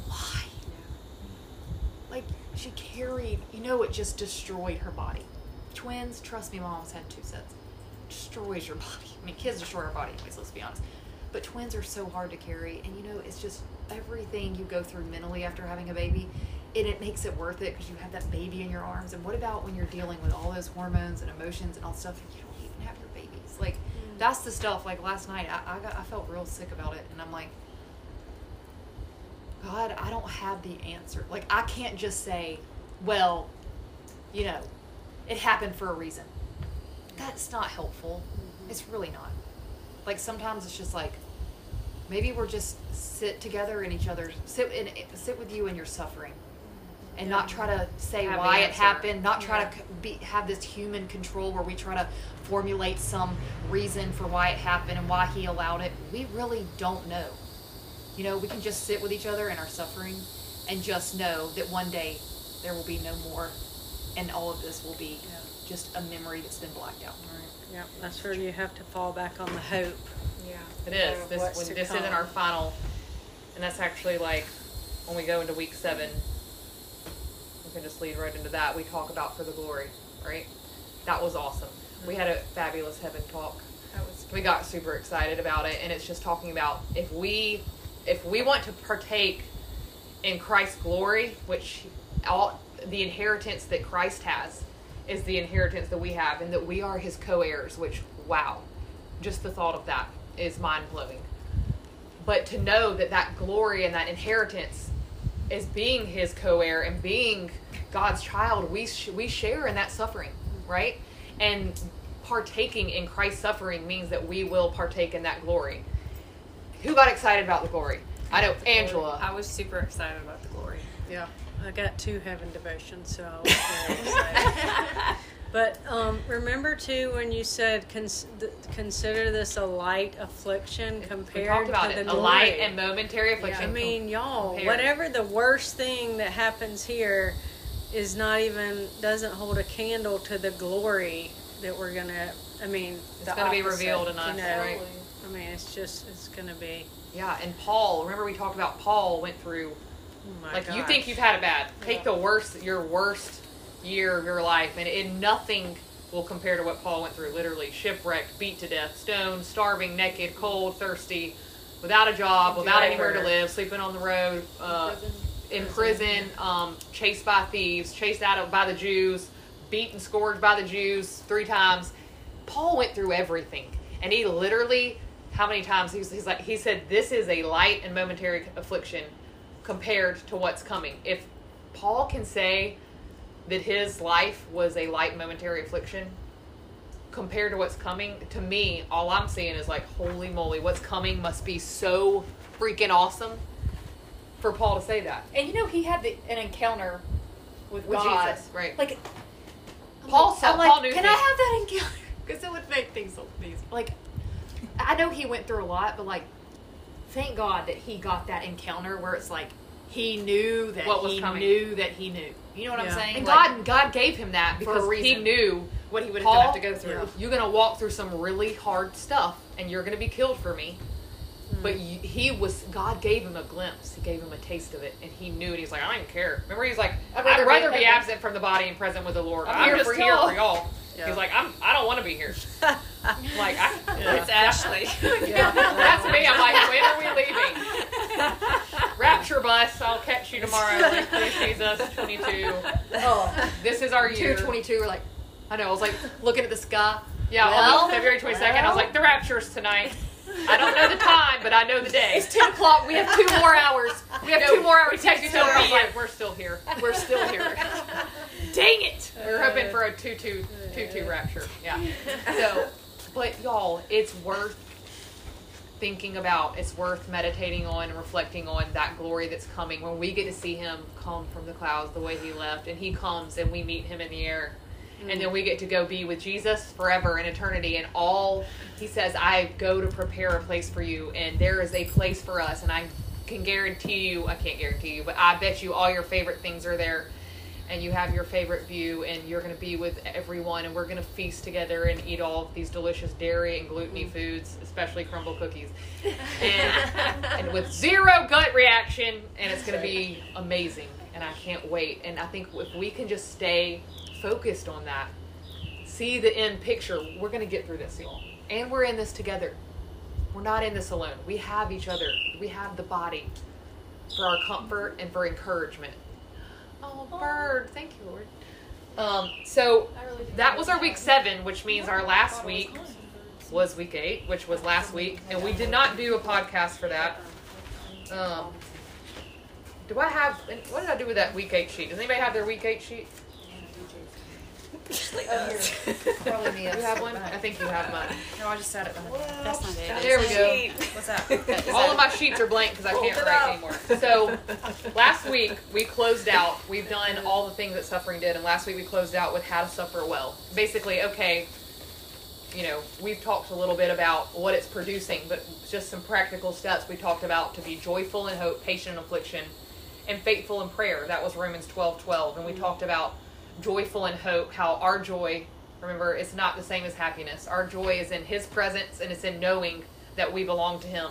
why? Like, she carried, you know, it just destroyed her body. Twins, trust me, mom's had two sets. Destroys your body. I mean, kids destroy our body, anyways, let's be honest. But twins are so hard to carry, and you know, it's just everything you go through mentally after having a baby, and it makes it worth it because you have that baby in your arms. And what about when you're dealing with all those hormones and emotions and all stuff, and you don't even have your babies? Like, mm. that's the stuff. Like last night, I, I got, I felt real sick about it, and I'm like, God, I don't have the answer. Like, I can't just say, well, you know, it happened for a reason. That's not helpful. Mm-hmm. It's really not. Like, sometimes it's just like, maybe we're just sit together in each other's, sit, in, sit with you in your suffering. Mm-hmm. And not try to say Have why it happened, not try to be, have this human control where we try to formulate some reason for why it happened and why he allowed it. We really don't know. You know, we can just sit with each other in our suffering and just know that one day there will be no more and all of this will be just a memory that's been blacked out. Yep, that's where you have to fall back on the hope. Yeah. It is. This when, this come. isn't our final, and that's actually like when we go into week seven. We can just lead right into that. We talk about for the glory, right? That was awesome. We had a fabulous heaven talk. That was We got super excited about it, and it's just talking about if we if we want to partake in Christ's glory, which all the inheritance that Christ has is the inheritance that we have, and that we are His co-heirs. Which wow, just the thought of that is mind blowing. But to know that that glory and that inheritance is being His co-heir and being God's child, we sh- we share in that suffering, right? And partaking in Christ's suffering means that we will partake in that glory. Who got excited about the glory? I know Angela. I was super excited about the glory. Yeah. I got two heaven devotions, so I was very excited. But um, remember too when you said cons- th- consider this a light affliction compared we talked about to it. the A light and momentary affliction. I mean, y'all, compared. whatever the worst thing that happens here is not even doesn't hold a candle to the glory that we're gonna. I mean, It's gonna be revealed in you us, know? right? I mean, it's just it's gonna be. yeah, and Paul. Remember we talked about Paul went through. Oh like you think you've had it bad. Take Yeah. the worst, your worst year of your life, and in nothing will compare to what Paul went through. Literally shipwrecked, beat to death, stoned, starving, naked, cold, thirsty, without a job, without anywhere to live, sleeping on the road, uh, in prison, um, chased by thieves, chased out of, by the Jews, beaten, scourged by the Jews three times. Paul went through everything, and he literally, how many times he's, he's like he said, this is a light and momentary affliction compared to what's coming. If Paul can say that his life was a light momentary affliction compared to what's coming, to me, all I'm seeing is like, holy moly, what's coming must be so freaking awesome for Paul to say that. And you know, he had the, an encounter with, With God. Jesus, right. Like, Paul I'm like, Paul knew can things." I have that encounter? Because it would make things so easy. Like, I know he went through a lot, but like, thank God that he got that encounter where it's like he knew that What was he coming. knew that he knew. You know what Yeah. I'm saying? And Like, God, God gave him that For a because he knew what he would have Paul, have to go through. yeah. you're gonna walk through some really hard stuff, and you're gonna be killed for me. Hmm. But you, he was God gave him a glimpse. He gave him a taste of it, and he knew it. He's like, I don't even care. Remember, he's like, I'd I'd rather, rather be be, absent from the body and present with the Lord. I'm I'm, here just for here for y'all. Yeah. He's like, I'm. I don't want to be here. like, I, Yeah. It's Ashley. that's me. I'm like, when are we leaving? Rapture bus. I'll catch you tomorrow. Please, Jesus, 22. Oh, This is our year. 222, we're like, I know, I was like looking at the sky. Yeah, Well, on February 22nd. I was like, the rapture's tonight. I don't know the time, but I know the day. It's 10 o'clock, we have two more hours. We have No, two more hours. text each till other. I was like, we're still here. We're still here. Dang it! We are hoping uh. for a 2 2 2 2 rapture. Yeah. So, but y'all, it's worth thinking about. It's worth meditating on and reflecting on that glory that's coming when we get to see him come from the clouds the way he left and he comes and we meet him in the air. And then mm. we get to go be with Jesus forever in eternity. And all he says, I go to prepare a place for you. And there is a place for us. And I can guarantee you, I can't guarantee you, but I bet you all your favorite things are there. And you have your favorite view and you're going to be with everyone and we're going to feast together and eat all of these delicious dairy and gluten mm-hmm. foods especially Crumbl cookies. And, and with zero gut reaction and it's going to be amazing and i can't wait. And i think if we can just stay focused on that see the end picture we're going to get through this y'all. And we're in this together. We're not in this alone. We have each other. We have the body for our comfort and for encouragement Oh, bird. Thank you, Lord. Um, so that was our week seven, which means our last week was week eight, which was last week, and we did not do a podcast for that. Um, do I have? What did I do with that week eight sheet? Does anybody have their week eight sheet? Probably me. You have one? I think you have mine. No, I just sat it behind. That's not it. There we go. What's that? All of my sheets are blank because I can't write anymore. So last week we closed out. We've done all the things that suffering did, and last week we closed out with how to suffer well. Basically, okay, you know, we've talked a little bit about what it's producing, but just some practical steps we talked about to be joyful in hope, patient in affliction, and faithful in prayer. That was Romans twelve twelve, and we talked about joyful in hope, how our joy. Remember, it's not the same as happiness. Our joy is in His presence, and it's in knowing that we belong to Him.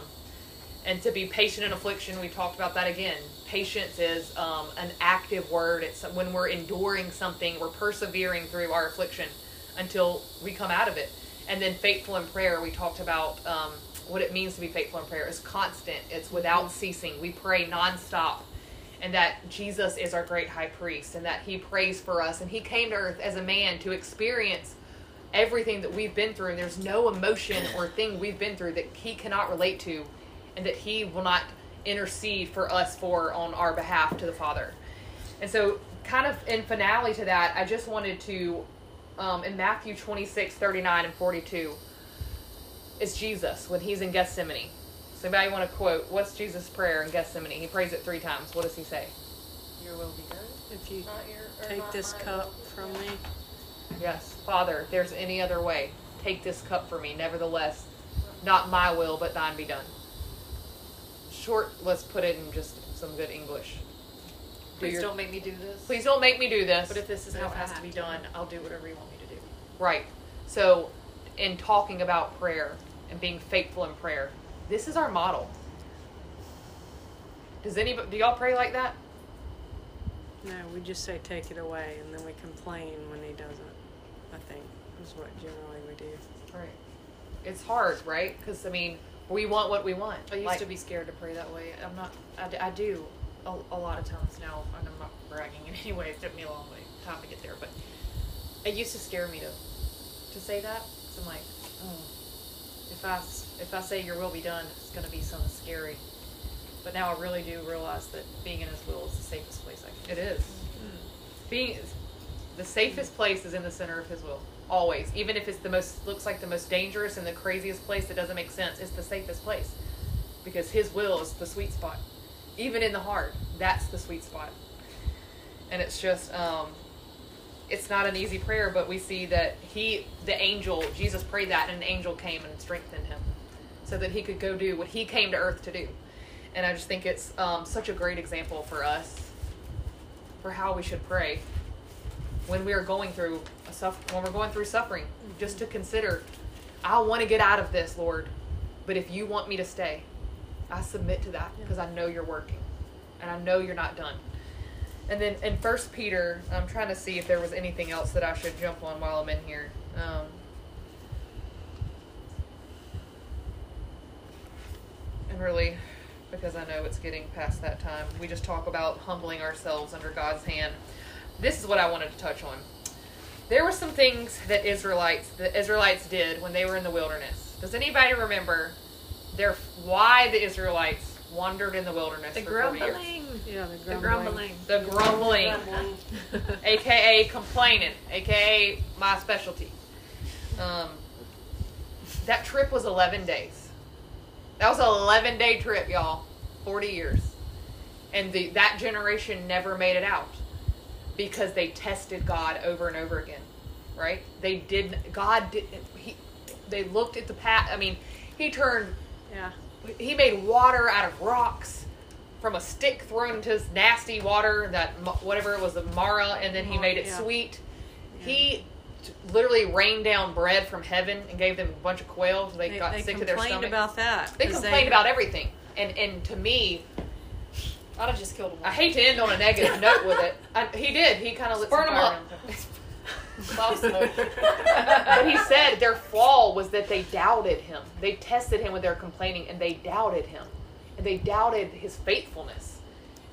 And to be patient in affliction we talked about that again. Patience is um, an active word. It's when we're enduring something we're persevering through our affliction until we come out of it. And then faithful in prayer we talked about um, what it means to be faithful in prayer. It's constant. It's without ceasing. We pray nonstop and that jesus is our great high priest and that he prays for us and he came to earth as a man to experience everything that we've been through and there's no emotion or thing we've been through that he cannot relate to and that he will not intercede for us for on our behalf to the father. And so kind of in finale to that i just wanted to um, in matthew 26 39 and 42 is jesus when he's in gethsemane so anybody want to quote what's jesus prayer in gethsemane? He prays it three times. What does he say? Your will be done. If you Not your, take not this cup from me, yes. Father if there's any other way take this cup from me. Nevertheless not my will but thine be done. Short let's put it in just some good english. Do Please your- don't make me do this. please don't make me do this. But if this is how it has to be done, I'll do whatever you want me to do. Right. So, in talking about prayer and being faithful in prayer, this is our model. Does anybody do y'all pray like that? no, we just say take it away, and then we complain when he doesn't. I think is what generally we do. Right. It's hard, right? Because I mean, we want what we want. I used Like- to be scared to pray that way. I'm not. I, I do a, a lot of times now, and I'm not bragging in any way. It took me a long way time to get there, but it used to scare me to to say that. Cause I'm like, oh, if I s- if I say Your will be done, it's going to be something scary. But now I really do realize that being in His will is the safest place I can. It is. Being the safest place is in the center of His will. Always, even if it's the most looks like the most dangerous and the craziest place that doesn't make sense, it's the safest place because His will is the sweet spot. Even in the hard, that's the sweet spot. And it's just, um, it's not an easy prayer, but we see that He, the angel, Jesus prayed that, and an angel came and strengthened him, so that he could go do what He came to earth to do. And I just think it's um, such a great example for us for how we should pray when we are going through a suff- when we're going through suffering. Just to consider, I want to get out of this, Lord, but if you want me to stay, I submit to that because I know you're working, and I know you're not done. And then in First Peter, I'm trying to see if there was anything else that I should jump on while I'm in here. Um, and really, because I know it's getting past that time, we just talk about humbling ourselves under God's hand. This is what I wanted to touch on. There were some things that Israelites, the Israelites did when they were in the wilderness. Does anybody remember their why the Israelites wandered in the wilderness The for 40 years? grumbling. Yeah, the The grumbling. grumbling. The grumbling, aka complaining, aka my specialty. Um, that trip was 11 days. That was an 11 day trip, y'all. 40 years. And the, that generation never made it out because they tested God over and over again. Right? They did, God did, he, they looked at the path. I mean, he turned Yeah. he made water out of rocks from a stick thrown into this nasty water that whatever it was the Marah, and then he made it Yeah. sweet. He t- literally rained down bread from heaven and gave them a bunch of quail so they, They, got they sick to their stomach. about that. They complained about everything, and and to me, I'd have just killed him. I hate to end on a negative note with it. I, he did. He kind of lit Burn some 'em fire up. in them. Cloud smoke. but he said their fall was that they doubted him. They tested him with their complaining, and they doubted him, and they doubted his faithfulness.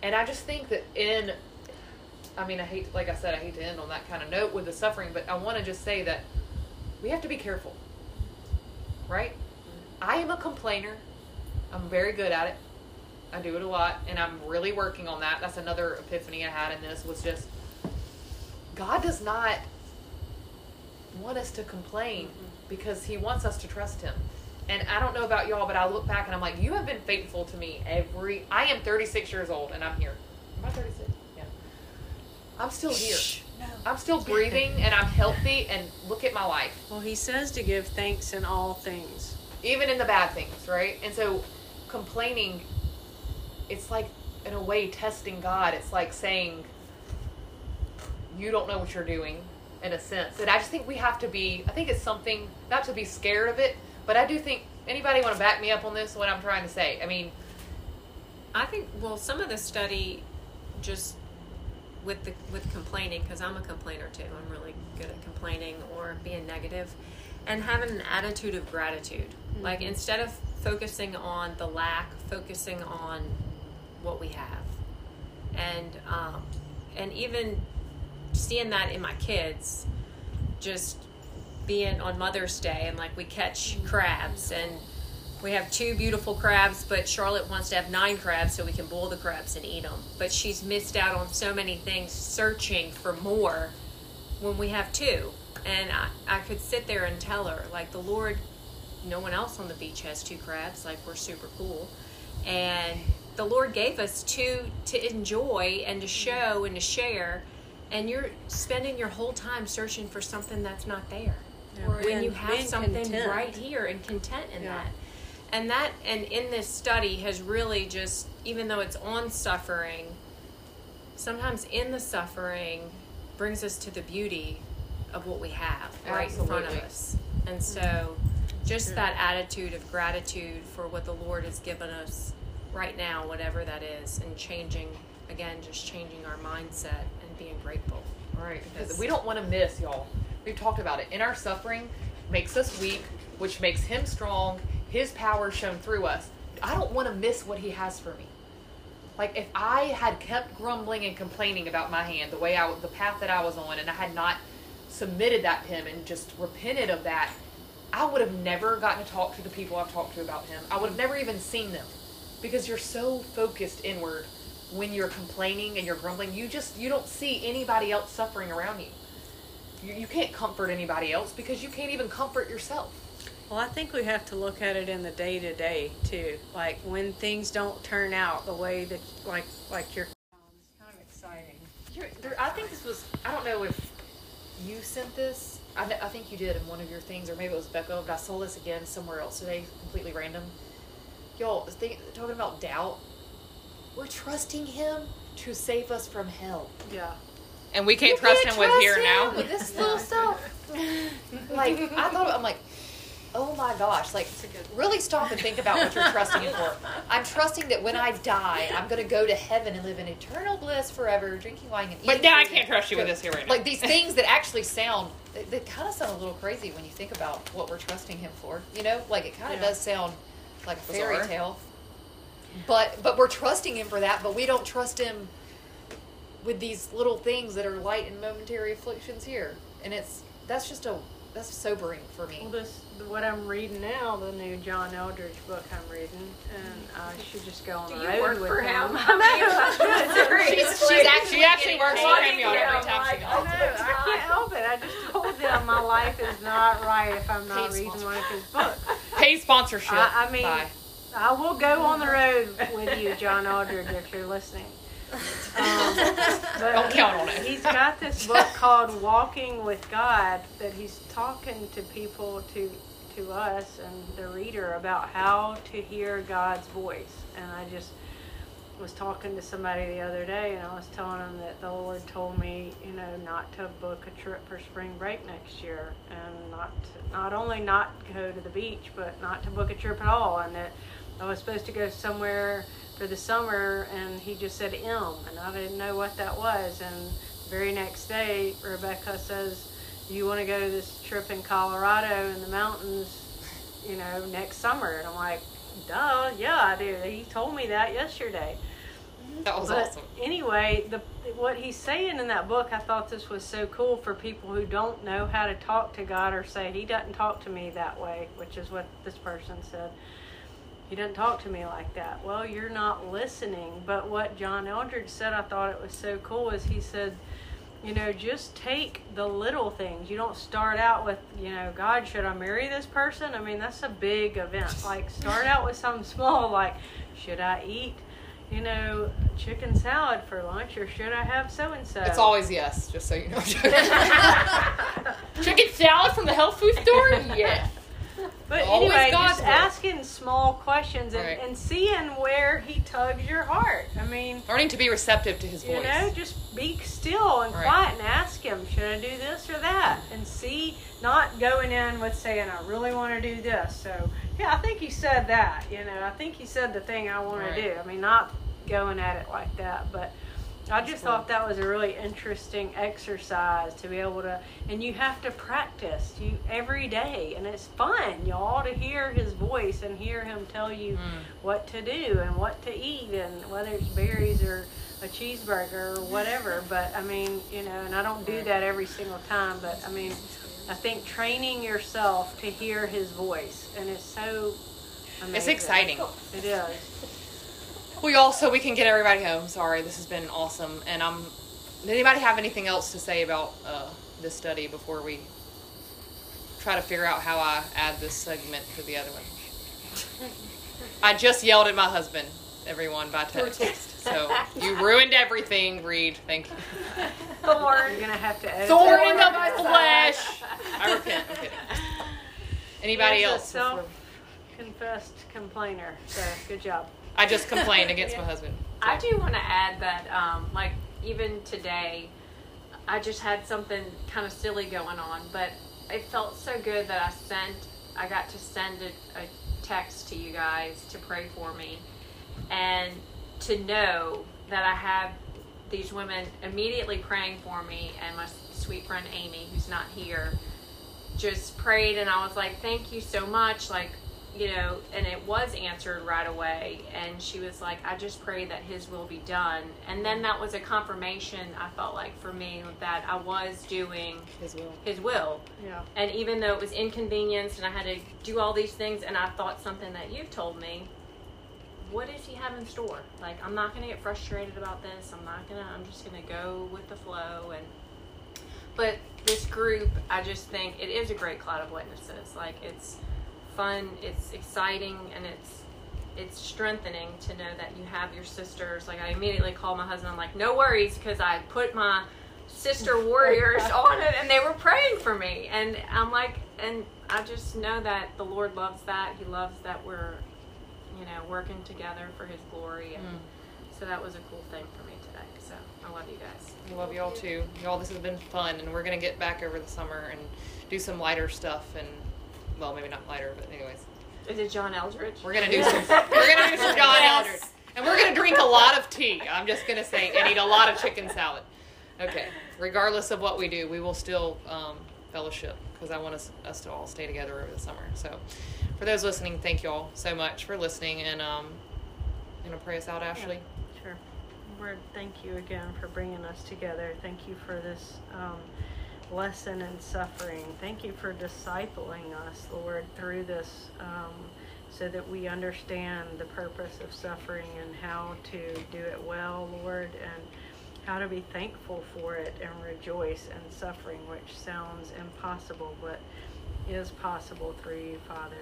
And I just think that in, I mean, I hate, like I said, I hate to end on that kind of note with the suffering, but I want to just say that we have to be careful, right? I am a complainer. I'm very good at it. I do it a lot, and I'm really working on that. That's another epiphany I had in this was just God does not want us to complain mm-hmm. because He wants us to trust Him. And I don't know about y'all, but I look back and I'm like, you have been faithful to me every. I am 36 years old and I'm here. Am I 36? I'm still here. no I'm still breathing and I'm healthy and look at my life. Well, he says to give thanks in all things. even in the bad things, right? And so complaining, it's like in a way testing God. It's like saying you don't know what you're doing in a sense. And I just think we have to be. I think it's something not to be scared of it, but I do think anybody want to back me up on this? What I'm trying to say? I mean, I think well, some of the study just with the with complaining because I'm a complainer too. I'm really good at complaining or being negative, and having an attitude of gratitude. Like instead of focusing on the lack, focusing on what we have, and um, and even seeing that in my kids, just being on Mother's Day and like we catch crabs and we have two beautiful crabs, but Charlotte wants to have nine crabs so we can boil the crabs and eat them. But she's missed out on so many things searching for more when we have two. And I, I could sit there and tell her, like, the Lord, no one else on the beach has two crabs. Like, we're super cool. And the Lord gave us two to enjoy and to show and to share. And you're spending your whole time searching for something that's not there when you have something content. right here and content in Yeah. that and that and in this study has really just even though it's on suffering sometimes in the suffering brings us to the beauty of what we have right in front of us and so just that attitude of gratitude for what the lord has given us right now whatever that is and changing again just changing our mindset and being grateful Right, because we don't want to miss, y'all. We've talked about it. In our suffering makes us weak, which makes him strong. His power shown through us. I don't want to miss what he has for me. Like if I had kept grumbling and complaining about my hand, the way I, the path that I was on, and I had not submitted that to him and just repented of that, I would have never gotten to talk to the people I've talked to about him. I would have never even seen them, because you're so focused inward when you're complaining and you're grumbling. You just you don't see anybody else suffering around you. You, you can't comfort anybody else because you can't even comfort yourself. Well, I think we have to look at it in the day to day too. Like when things don't turn out the way that, like, like you're. Um, it's kind of exciting. There, I think this was. I don't know if you sent this. I, kn- I think you did in one of your things, or maybe it was Becca. But I saw this again somewhere else today, completely random. Y'all, think, talking about doubt. We're trusting Him to save us from hell. Yeah. And we can't You trust can't him with here him now. with this little stuff. like I thought, I'm like, oh my gosh, like really stop and think about what you're trusting him for. I'm trusting that when I die, I'm going to go to heaven and live in eternal bliss forever, drinking wine and eating. But now I can't trust you with this here right now. Like these things that actually sound, they, they kind of sound a little crazy when you think about what we're trusting him for. You know, like it kind of Yeah. does sound like a fairy Bizarre. tale. But but we're trusting him for that. But we don't trust him with these little things that are light and momentary afflictions here. And it's that's just a that's sobering for me. Well, this what I'm reading now, the new John Eldredge book I'm reading, and I should just go on Do the road work with for him. him? I know. She's, she's actually she actually works for him y'all, every I'm time she goes. I know. I can't help it. I just told them my life is not right if I'm not Paid reading one of his books. Pay sponsorship. I- I mean- Bye. I will go on the road with you, John Eldredge, if you're listening. Um, Don't count on it. He's got this book called Walking with God that he's talking to people, to to us and the reader about how to hear God's voice. And I just, was talking to somebody the other day, and I was telling them that the Lord told me, you know, not to book a trip for spring break next year, and not to, not only not go to the beach, but not to book a trip at all, and that I was supposed to go somewhere for the summer, and He just said M, and I didn't know what that was, and the very next day, Rebecca says, "You want to go to this trip in Colorado in the mountains, you know, next summer?" And I'm like, "Duh, yeah, I do." He told me that yesterday. That was But awesome. anyway, the what he's saying in that book, I thought this was so cool for people who don't know how to talk to God or say He doesn't talk to me that way, which is what this person said. He doesn't talk to me like that. Well, you're not listening. But what John Eldredge said, I thought it was so cool, is he said, you know, just take the little things. You don't start out with, you know, God, should I marry this person? I mean, that's a big event. Like, start out with something small, like, should I eat, you know, chicken salad for lunch, or should I have so and so? It's always yes, just so you know. Chicken salad from the health food store? Yeah. But Always anyway, just asking small questions and, Right. and seeing where He tugs your heart. I mean, Learning to be receptive to his you voice. know, just be still and Right. quiet and ask Him, should I do this or that? And see, not going in with saying, I really want to do this. So, yeah, I think He said that. You know, I think He said the thing I want Right. to do. I mean, not going at it like that, but. I just thought that was a really interesting exercise to be able to, and you have to practice you every day, and it's fun, y'all, to hear his voice and hear him tell you Mm. what to do and what to eat, and whether it's berries or a cheeseburger or whatever. But I mean, you know, and I don't do that every single time, but I mean, I think training yourself to hear his voice, and it's so. Amazing. It's exciting. It is. We also we can get everybody home. Sorry, this has been awesome. And I'm. Did anybody have anything else to say about uh, this study before we try to figure out how I add this segment to the other one? I just yelled at my husband, everyone, by text. So you ruined everything, Reed. Thank you. Thorn. You're gonna have to edit. Thorn in the flesh. I repent. I'm kidding. Anybody He's else? before- Self-confessed complainer. So good job. I just complained against my husband. I do want to add that, um, like, even today, I just had something kind of silly going on, but it felt so good that I sent, I got to send a, a text to you guys to pray for me, and to know that I have these women immediately praying for me, and my sweet friend Amy, who's not here, just prayed, and I was like, thank you so much, like, you know, and it was answered right away. And she was like, I just pray that His will be done. And then that was a confirmation, I felt like, for me, that I was doing His will. His will. Yeah. And even though it was inconvenienced and I had to do all these things, and I thought something that you've told me, what does He have in store? Like, I'm not going to get frustrated about this. I'm not going to, I'm just going to go with the flow. And, but this group, I just think it is a great cloud of witnesses. Like, it's fun, it's exciting, and it's, it's strengthening to know that you have your sisters. Like, I immediately called my husband, I'm like, no worries, because I put my sister warriors on it and they were praying for me and i'm like and i just know that the lord loves that he loves that we're you know working together for his glory and mm. so that was a cool thing for me today so i love you guys I love y'all too. Y'all, this has been fun, and we're gonna get back over the summer and do some lighter stuff. And well, maybe not lighter, but anyways, is it john eldredge we're gonna do some. we're gonna do some John Yes. Eldredge, and we're gonna drink a lot of tea. I'm just gonna say, and eat a lot of chicken salad. Okay. Regardless of what we do, we will still um, fellowship because I want us, us to all stay together over the summer. So, for those listening, thank you all so much for listening, and um, you gonna pray us out, Ashley. Sure. Lord, thank you again for bringing us together. Thank you for this um, lesson in suffering. Thank you for discipling us, Lord, through this um, so that we understand the purpose of suffering and how to do it well, Lord, and how to be thankful for it and rejoice in suffering, which sounds impossible, but is possible through you, Father.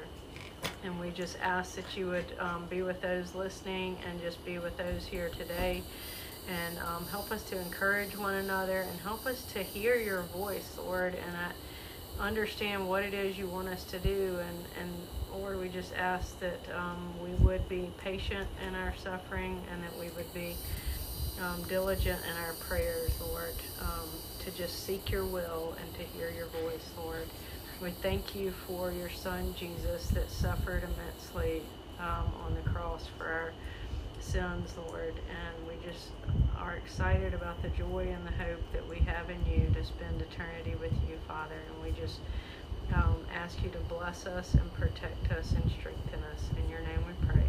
And we just ask that you would um, be with those listening and just be with those here today and um, help us to encourage one another and help us to hear your voice, Lord, and uh, understand what it is you want us to do. And, and Lord, we just ask that um, we would be patient in our suffering and that we would be um, diligent in our prayers, Lord, um, to just seek your will and to hear your voice, Lord. We thank you for your son, Jesus, that suffered immensely um, on the cross for our sins, Lord. And we just are excited about the joy and the hope that we have in you to spend eternity with you, Father. And we just um, ask you to bless us and protect us and strengthen us. In your name we pray.